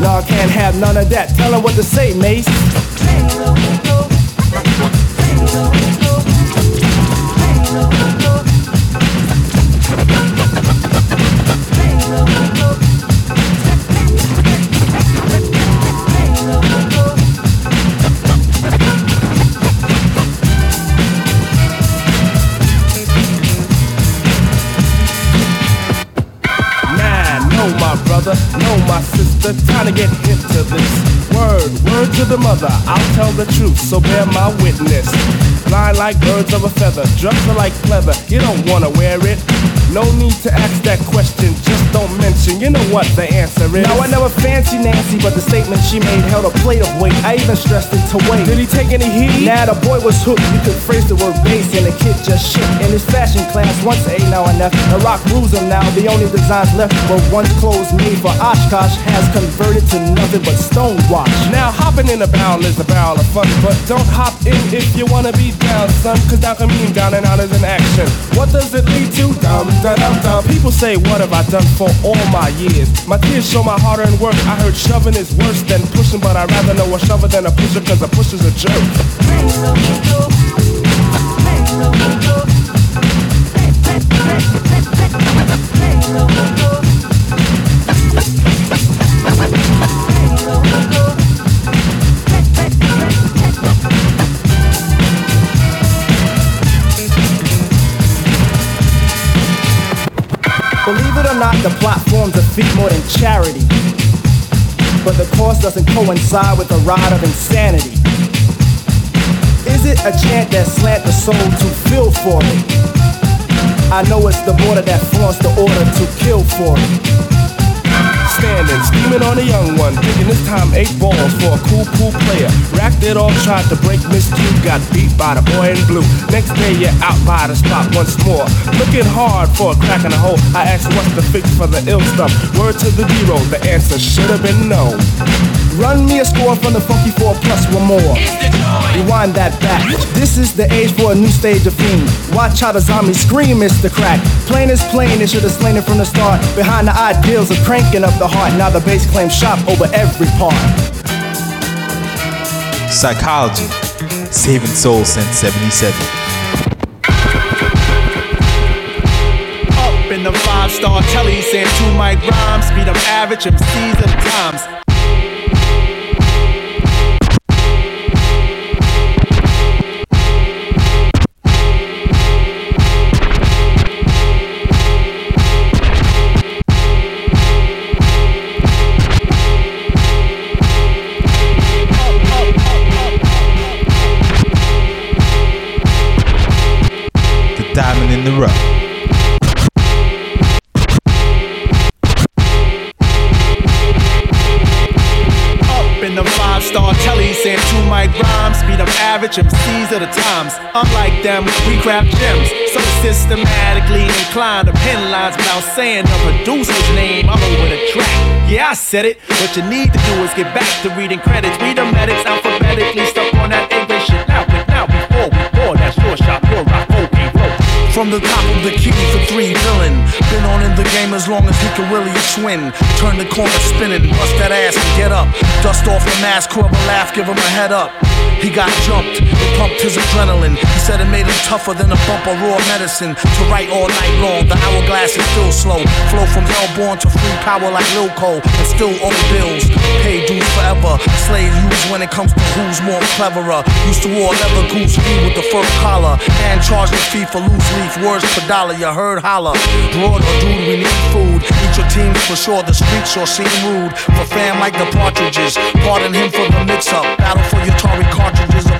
Y'all can't have none of that. Tell 'em what to say, Mace. Nah, my sister. Time to get hip to this. Word, word to the mother. I'll tell the truth, so bear my witness. Flying like birds of a feather, are like pleather. You don't wanna wear it. No need to ask that question, just don't mention. You know what the answer is. Now I never fancy Nancy, but the statement she made held a plate of weight. I even stressed it to wait. Did he take any heat? Nah, the boy was hooked. You could phrase the word base, and the kid just shit. In his fashion class, once A now and F. The rock rules him now. The only designs left were once clothes made for Oshkosh has converted to nothing but stonewash. Now hopping in a barrel is a barrel of fun, but don't hop in if you wanna be down, son. Cause down can mean down and out is an action. What does it lead to? Dum dum dum dum. People say, what have I done for all my years? My tears show my hard earned work. I heard shoving is worse than pushing, but I'd rather know a shover than a pusher, cause a pusher's a jerk. It not, the plot forms a feat more than charity. But the course doesn't coincide with the ride of insanity. Is it a chant that slant the soul to feel for it? I know it's the border that flaunts the order to kill for it. Outstanding, scheming on a young one. Thinking this time eight balls for a cool, cool player. Racked it off, tried to break Miss Q. Got beat by the boy in blue. Next day, you're out by the spot once more. Looking hard for a crack in the hole. I asked what's the fix for the ill stuff. Word to the zero, the answer should have been no. Run me a score from the Funky 4 plus one more. Rewind that back. This is the age for a new stage of fiend. Watch how the zombies scream, the Crack. Plain is plain, it should have slain it from the start. Behind the ideals of cranking up the heart. Now the bass claims shop over every part. Psychology, saving souls since 77. Up in the five star telly, saying two mic rhymes. Beat them average MCs at times. The. Up in the five star telly, saying two mic rhymes. Beat them average MCs at the times. Unlike them, we craft gems. So systematically inclined to pen lines without saying the producer's name. I'm over the track. Yeah, I said it. What you need to do is get back to reading credits. Read the medics alphabetically. Stuck on that From the top of the key for three villain. Been on in the game as long as he can really swing. Turn the corner spinning, bust that ass and get up. Dust off the mask, curl a laugh, give him a head up. He got jumped, it pumped his adrenaline. He said it made him tougher than a bump of raw medicine. To write all night long, the hourglass is still slow. Flow from hellborn to free power like Lil Cole, and still owe bills. Pay dues forever. Slave used when it comes to who's more cleverer. Used to wear leather goose fee with the fur collar, and charge the fee for loose leaf words per dollar. You heard holla. Broad or dude, we need food. Eat your team for sure. The streets sure seem rude. For fam like the partridges. Pardon him for the mix up. Battle for your Tory cartridges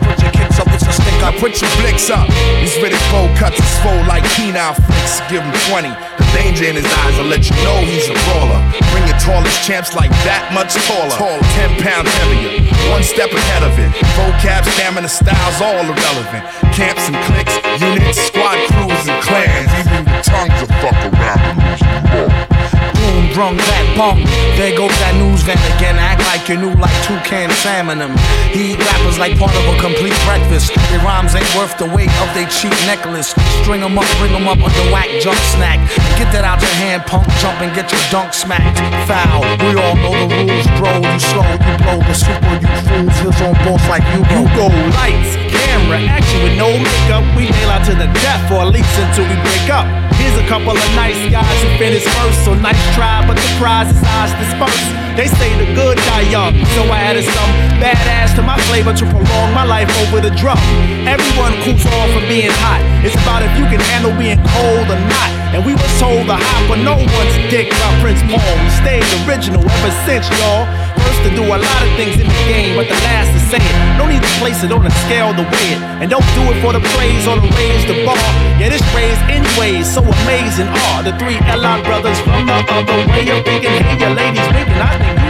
or put your kicks up. It's a stink I put your blicks up. He's Riddick Bowe cuts his foe like penile flicks. Give him 20. The danger in his eyes will let you know he's a brawler. Bring your tallest champs like that much taller. Tall, 10 pounds heavier. One step ahead of it. Vocab, stamina, styles, all irrelevant. Camps and cliques, units, squad crews and clans. Even the tongues will fuck around and lose you all. Boom, brung that bong. There goes that news van again. Act like you're new like toucan salmon them. He eat rappers like part of a complete breakfast. Their rhymes ain't worth the weight of their cheap necklace. String 'em up, bring 'em up on the whack jump snack. Get that out your hand, punk, jump and get your dunk smacked. Foul, we all know the rules, bro. You slow, you blow the super, you fools. His on boss like you go. You go lights, camera, action with no makeup. We nail out to the death or at least until we break up. Here's a couple of nice guys who finished first. So nice try, but the prize is ours dispersed. They say the good die young, so I added some badass to my flavor to prolong my life over the drum. Everyone cools off from being hot. It's about if you can handle being cold or not. And we were told to hop on no one's dick by Prince Paul. We stayed original ever since, y'all. To do a lot of things in the game, but the last to say it. No need to place it on a scale to weigh it. And don't do it for the praise or to raise the bar. Yeah, this praise anyways, so amazing are the three L.I. brothers from the other way of thinking. Hey, your ladies winking. I think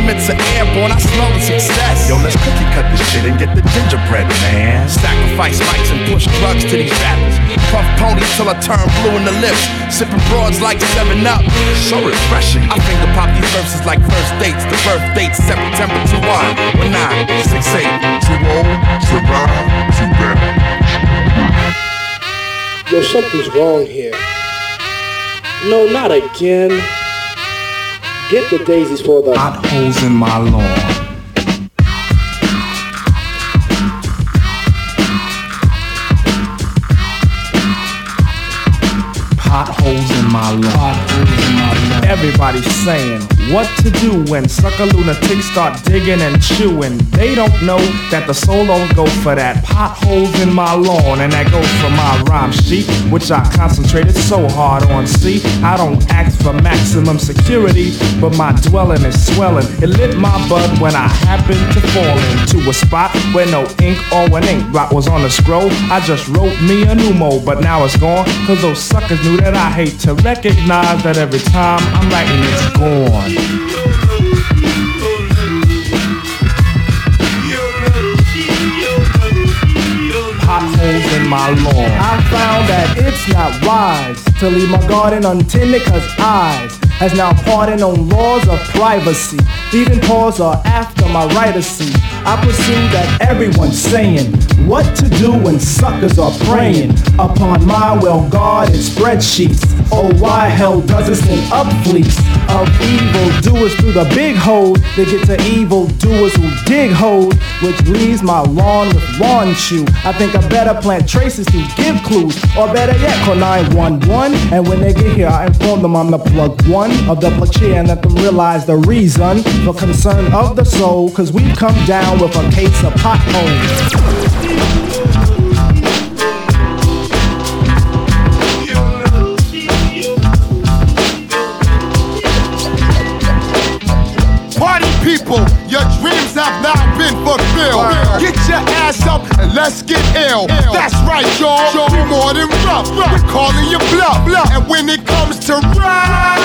Elements are airborne, I smell the success. Yo, let's cookie cut this shit and get the gingerbread, man. Sacrifice mics and push drugs to these rappers. Puff ponies till I turn blue in the lips. Sipping broads like 7 Up. So refreshing. I finger pop these verses like first dates. The birth date September 2 1 19 68 Too old, too bad, too bad. Yo, something's wrong here. No, not again. Get the daisies for the Potholes in my lawn. Potholes in my lawn. Everybody's saying what to do when sucker lunatics start digging and chewing. They don't know that the soul don't go for that. Potholes in my lawn, and that goes for my rhyme sheet, which I concentrated so hard on. See, I don't ask for maximum security, but my dwelling is swelling. It lit my bud when I happened to fall into a spot where no ink or an ink blot was on the scroll. I just wrote me a new mode, but now it's gone. Cause those suckers knew that I hate to recognize that every time I'm writing it's gone. Potholes in my lawn. I found that it's not wise to leave my garden untended cause eyes has now pardoned on laws of privacy. Even pause are after my right to see. I perceive that everyone's saying what to do when suckers are preying upon my well guarded spreadsheets. Oh, why hell does send up fleets of evil doers through the big hole? They get to evil doers who dig holes, which leaves my lawn with lawn chew. I think I better plant traces to give clues, or better yet, call 911. And when they get here, I inform them I'm the plug one of the plug and let them realize the reason for concern of the soul. Cause we've come down with a case of potholes. Party people, your dreams have not been fulfilled. Get your ass up and let's get ill. That's right, y'all. We more than rough. We're calling you bluff. And when it comes to rhyme,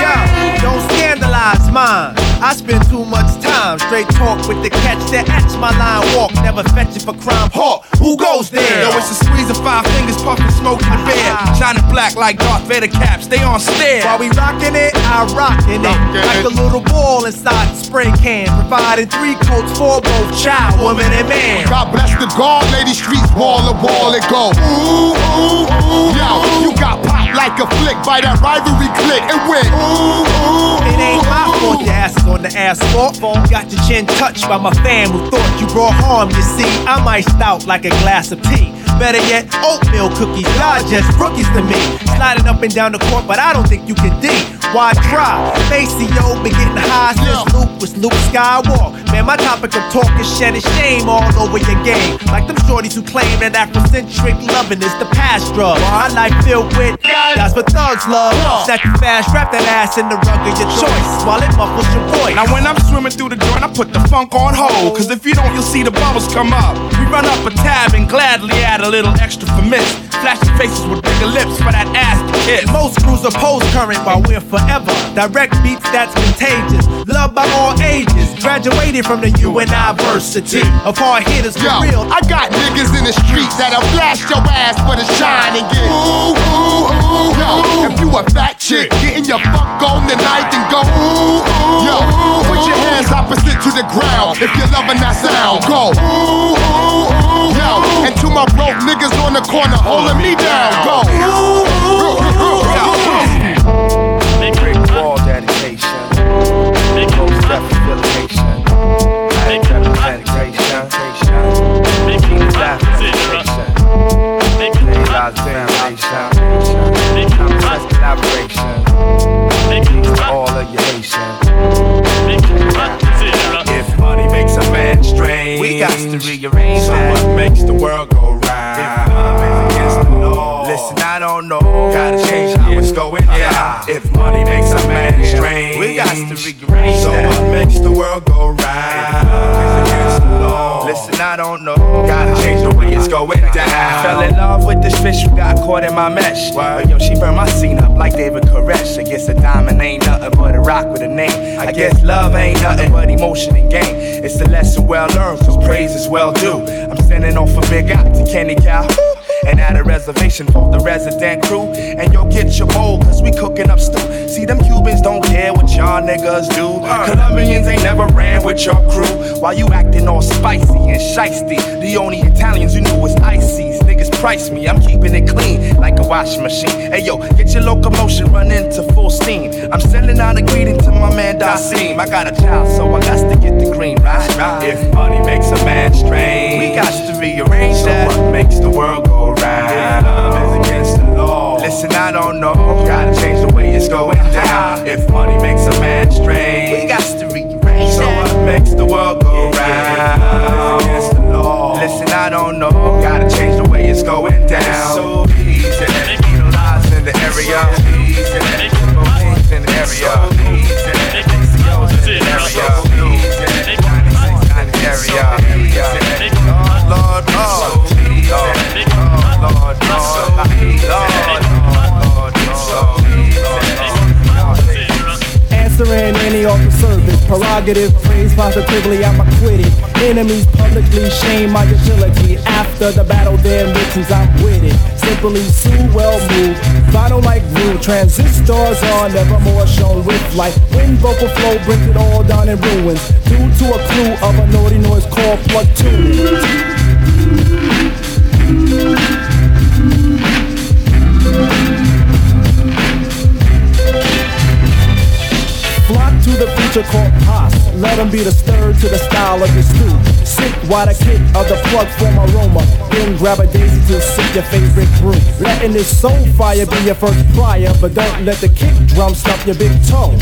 Yo, don't scandalize mine. I spend too much time straight talk with the catch that atch my line walk. Never fetch it for crime hawk. Who goes there? Yo, it's a squeeze of five fingers, puffing smoke in the bed. Ah. Shining black like Darth Vader caps, They on stare. While we rockin' it, I rockin' it. Like a little ball inside the spray can. Providing three coats for both child, woman, and man. God bless the guard, lady streets, wall to wall it go. Ooh, ooh, ooh. Yo, you got like a flick by that rivalry click and went. Ooh, ooh, It ain't my fault your ass on the asphalt. Got your chin touched by my fam who thought you brought harm. You see, I'm iced out like a glass of tea. Better yet, oatmeal cookies. Y'all just rookies to me. Sliding up and down the court, but I don't think you can D. Why try? Maceo been getting high since Luke was Luke Skywalker. Man, my topic of talk is shedding shame all over your game. Like them shorties who claim that Afrocentric loving is the past drug. My life filled with that's what thugs love. Snatch you fast, wrap that ass in the rug of your choice while it muffles your voice. Now when I'm swimming through the joint, I put the funk on hold. Cause if you don't, you'll see the bubbles come up. We run up a tab and gladly add a little extra for miss. Flashing faces with bigger lips for that ass to kiss. Most crews are post current while we're forever. Direct beats that's contagious. Loved by all ages. Graduated from the university of hard hitters for Yo, real. I got niggas in the streets that'll blast your ass for the shine and get ooh, ooh, ooh. Yo, if you a fat chick, getting your fuck on tonight and go ooh, ooh. Yo, put your hands opposite to the ground if you're loving that sound. Go ooh, ooh, ooh. Yo, and to my broke niggas on the corner holding me down. Go. Big dedication. Big step affiliation. Big representation. Big identification. Big foundation. Big collaboration. Big all of your Haitian. A man strange, We got to rearrange so that. what makes the world go Listen, I don't know. Gotta change how it's going down. If money makes a man strange, We got to rearrange so that. what makes the world go round? The. Listen, I don't know. Gotta change the way it's going down. Fell in love with this fish who got caught in my mesh. But yo, she burned my scene up like David Koresh. I guess a diamond ain't nothing but a rock with a name. I guess love ain't nothing but emotion and game. It's a lesson well learned, cause praise is well due. I'm sending off a big out to Kenny Cow. And at a reservation for the resident crew. And yo, get your bowl, cause we cooking up stew. See, them Cubans don't care what y'all niggas do. Colombians ain't never ran with your crew. While you acting all spicy and shisty. The only Italians you knew was ices. Price me, I'm keeping it clean like a washing machine. Hey yo, get your locomotion running to full steam. I'm sending out a greeting to my man Dasim. I got a child, so I got to get the green right. If money makes a man strange, We got to rearrange so that. what makes the world go round? Love is against the law. Listen, I don't know. Gotta change the way it's it's going down. If money makes a man strange, we got to rearrange. that. So what makes the world go round? Against the law. Listen, I don't know. Gotta change the way it's going down. So easy. In the area. Easy. In the area. Easy. In the area. Easy. 96 area. Easy. Lord, Lord, Lord. Lord, Lord, Lord, Lord, Answering any offer service, prerogative, praise positively, I'm acquitted. Enemies publicly shame my utility. After the battle, their mixes, I'm with it. Simply sue, well moved. Vinyl like glue, transistors are never more shown with light. When vocal flow brings it all down in ruins. Due to a clue of a naughty noise called plug future called. Let them be the stir to the style of your stew. Sick while the kick of the plug form aroma. Then grab a daisy to sip your favorite brew. Letting this soul fire be your first prior, but don't let the kick drum stop your big toe.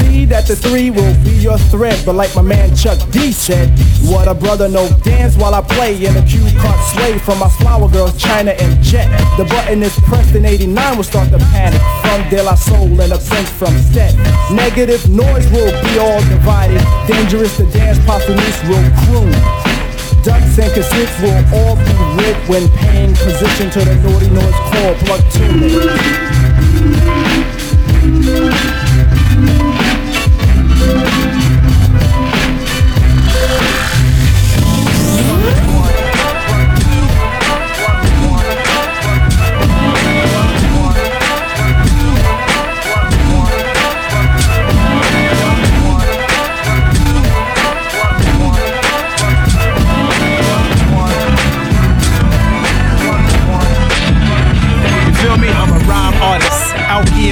See that the three will be your thread, but like my man Chuck D said, what a brother no dance while I play in a cue card sway from my flower girls China and Jet. The button is pressed in 89 will start the panic from De La Soul and a prince from set. Negative noise will be all divided, dangerous the dance posthumous will croon. Ducks and cassettes will all be lit when paying position to the naughty noise call Plug Tunin'.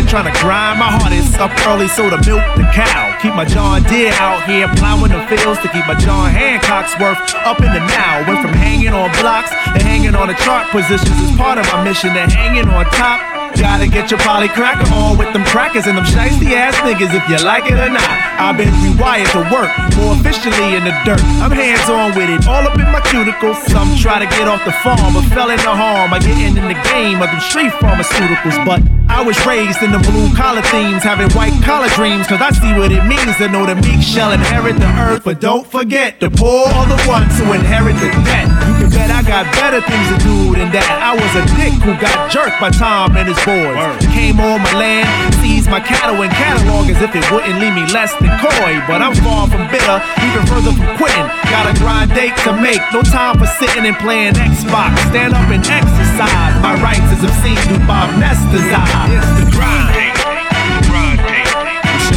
Trying to grind my hardest. Up early so to milk the cow. Keep my John Deere out here plowing the fields to keep my John Hancock's worth up in the now. Went from hanging on blocks to hanging on the chart positions as part of my mission to hanging on top. Gotta get your poly cracker on with them crackers and them shiesty ass niggas if you like it or not. I've been rewired to work more efficiently in the dirt. I'm hands on with it, all up in my cuticles. Some try to get off the farm, but fell into harm by getting in the game of them street pharmaceuticals. But I was raised in the blue collar themes, having white collar dreams, cause I see what it means to know the meek shall inherit the earth. But don't forget, the poor are the ones who inherit the debt. You can bet I got better things to do than that. I was a dick who got jerked by Tom and his boys. Came on my land, seized my cattle and catalog as if it wouldn't leave me less than coy. But I'm far from bitter, even further from quitting. Got a grind date to make, no time for sitting and playing Xbox. Stand up and exercise my rights as obscene through Bob Nestor's eyes. It's the grind.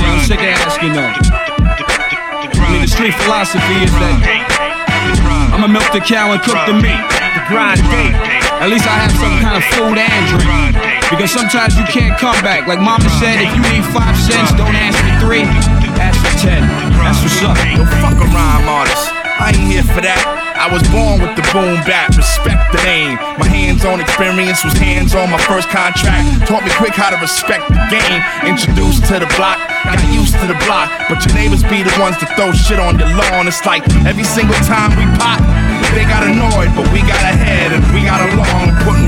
I'm sick of asking though. I mean, the street philosophy is that I'ma milk the cow and cook the meat. The grind. At least I have some kind of food and drink. Because sometimes you can't come back. Like mama said, if you need five cents, don't ask for three, ask for ten. That's what's up. Yo, fuck a rhyme artist. I ain't here for that. I was born with the boom bap, respect the name. My hands-on experience was hands on my first contract. Taught me quick how to respect the game. Introduced to the block, got used to the block. But your neighbors be the ones that throw shit on your lawn. It's like every single time we pop, they got annoyed, but we got ahead and we got along. Putting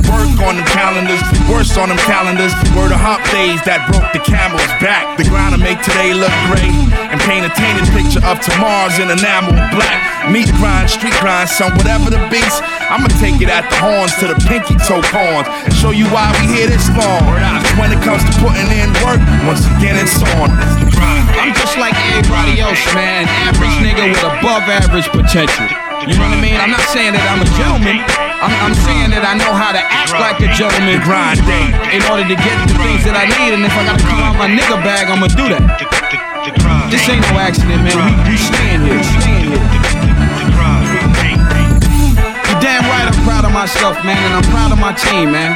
on them calendars, worse on them calendars. Were the hop days that broke the camel's back. The grind to make today look great and paint a tainted picture of tomorrow's in enamel black. Meat grind, street grind, son, whatever the beats. I'ma take it at the horns to the pinky toe horns and show you why we here this long. When it comes to putting in work, once again it's on. I'm just like everybody else, man. Average nigga with above average potential. You know what I mean? I'm not saying that I'm a gentleman. I'm, I'm saying that I know how to act like a gentleman. Grind day. In order to get the things that I need, and if I gotta come out my nigga bag, I'ma do that. This ain't no accident, man. We, we staying here. Staying here. You're damn right. I'm proud of myself, man, and I'm proud of my team, man.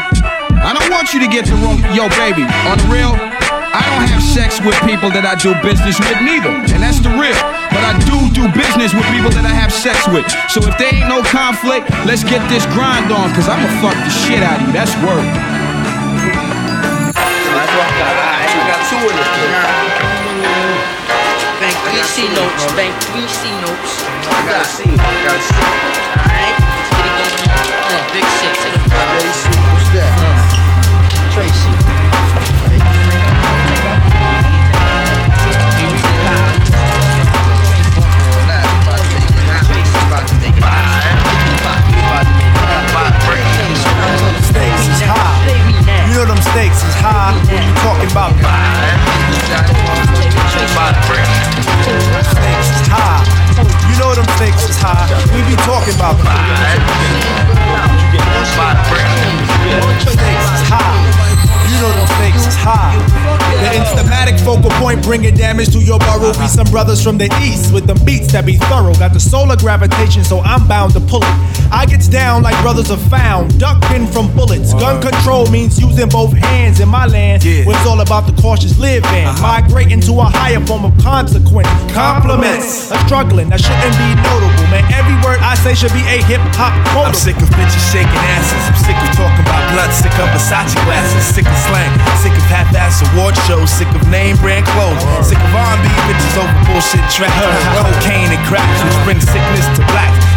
I don't want you to get the wrong. Yo, baby, on the real. I don't have sex with people that I do business with neither, and that's the real. But I do do business with people that I have sex with. So if there ain't no conflict, let's get this grind on, cause I'ma fuck the shit out of you. That's work. Bank three C notes, bank three C notes. I gotta see, I gotta see. Alright, let's it going. Big shit to the front. Tracy, what's that? Tracy. Bringing damage to your burrow. Be some brothers from the east with them beats that be thorough. Got the solar gravitation, so I'm bound to pull it. I gets down like brothers are found, ducking from bullets. Gun control means using both hands in my land. Where it's all about the cautious living, uh-huh. migrating to a higher form of consequence. Compliments, a struggling that shouldn't be notable, man. Every word I say should be a hip hop quote. I'm sick of bitches shaking asses. I'm sick of talking about blood. Sick of Versace glasses. Sick of slang. Sick of half-ass award shows. Sick of name brand clothes. Sick of R&B bitches over bullshit tracks. [laughs] Cocaine and crack, which bring sickness to black.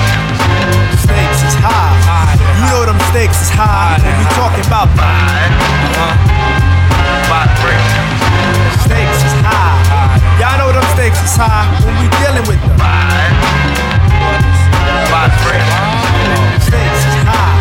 Stakes is high. You know them stakes is high. When we talking about Stakes is high. Y'all know them stakes is high when we dealing with them. Stakes is high.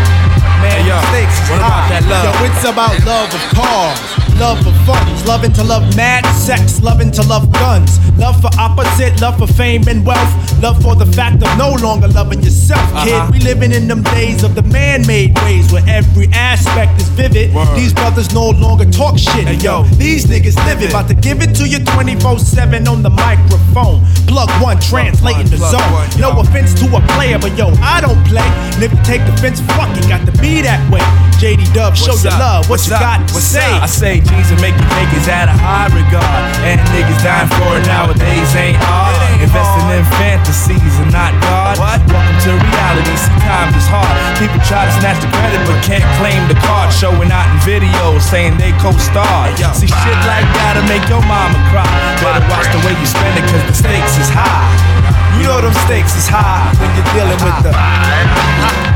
Man, yo, stakes is what high. about that love? Yo, it's about love of cars. Love for funnies, loving to love mad sex, loving to love guns, love for opposite, love for fame and wealth, love for the fact of no longer loving yourself, kid. Uh-huh. We living in them days of the man-made ways where every aspect is vivid. These brothers no longer talk shit, yo. These niggas live it, about to give it to you 24/7 on the microphone. Plug one, translating the zone. No offense to a player, but yo, I don't play. And if you take offense, fuck it, got to be that way. JD Dub, show your love. What What's you up? got to What's say? up? I say and making niggas out of high regard. And niggas dying for it nowadays ain't hard. Investing in fantasies and not God. What? Welcome to reality. See, times is hard. People try to snatch the credit but can't claim the card. Showing out in videos saying they co-starred. See, shit like that'll make your mama cry. Better watch the way you spend it cause the stakes is high. You know them stakes is high when you're dealing with the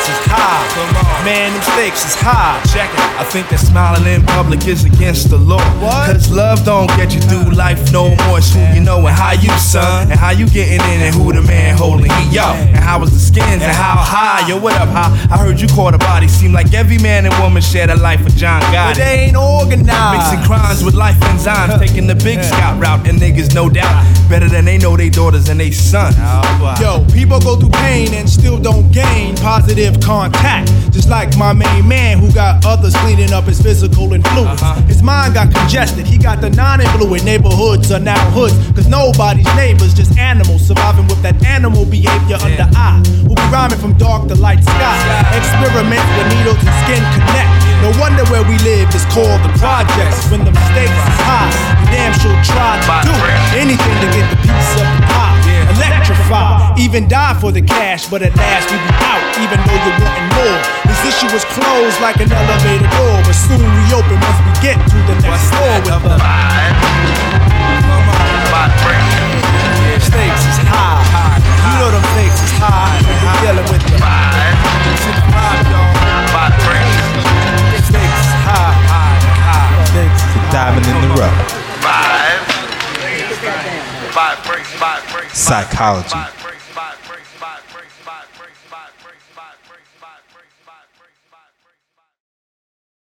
stakes is high. Man, them stakes is high. Check it. I think that smiling in public is against the law. Cause love don't get you through life no more. It's who you know and how you son. And how you getting in and who the man holding heat. Yo, and how was the skins and how high. Yo, what up, high? I heard you caught a body. Seem like every man and woman shared a life with John Gotti. But they ain't organized. Mixing crimes with life enzymes. Taking the big scout route. And niggas, no doubt, better than they know they daughters and they sons. Oh, Yo, people go through pain and still don't gain positive contact. Just like my main man who got others cleaning up his physical influence. His mind got congested. He got the non-influent neighborhoods are now hoods. Cause nobody's neighbors, just animals surviving with that animal behavior under eye. We'll be rhyming from dark to light sky. Experiment where needles and skin connect. No wonder where we live is called the projects. When the stakes is high, you damn sure try to do anything to get the piece of the pie. Electrify, even die for the cash, but at last we be out, even though you're wanting more. This issue was closed like an elevator door, but soon we open once we get to the next floor with the stakes is high. high, You know them stakes is high. We're dealing with the stakes is high. Stakes is Diamond in the rough. Five. Five breaks, five breaks. Psychology.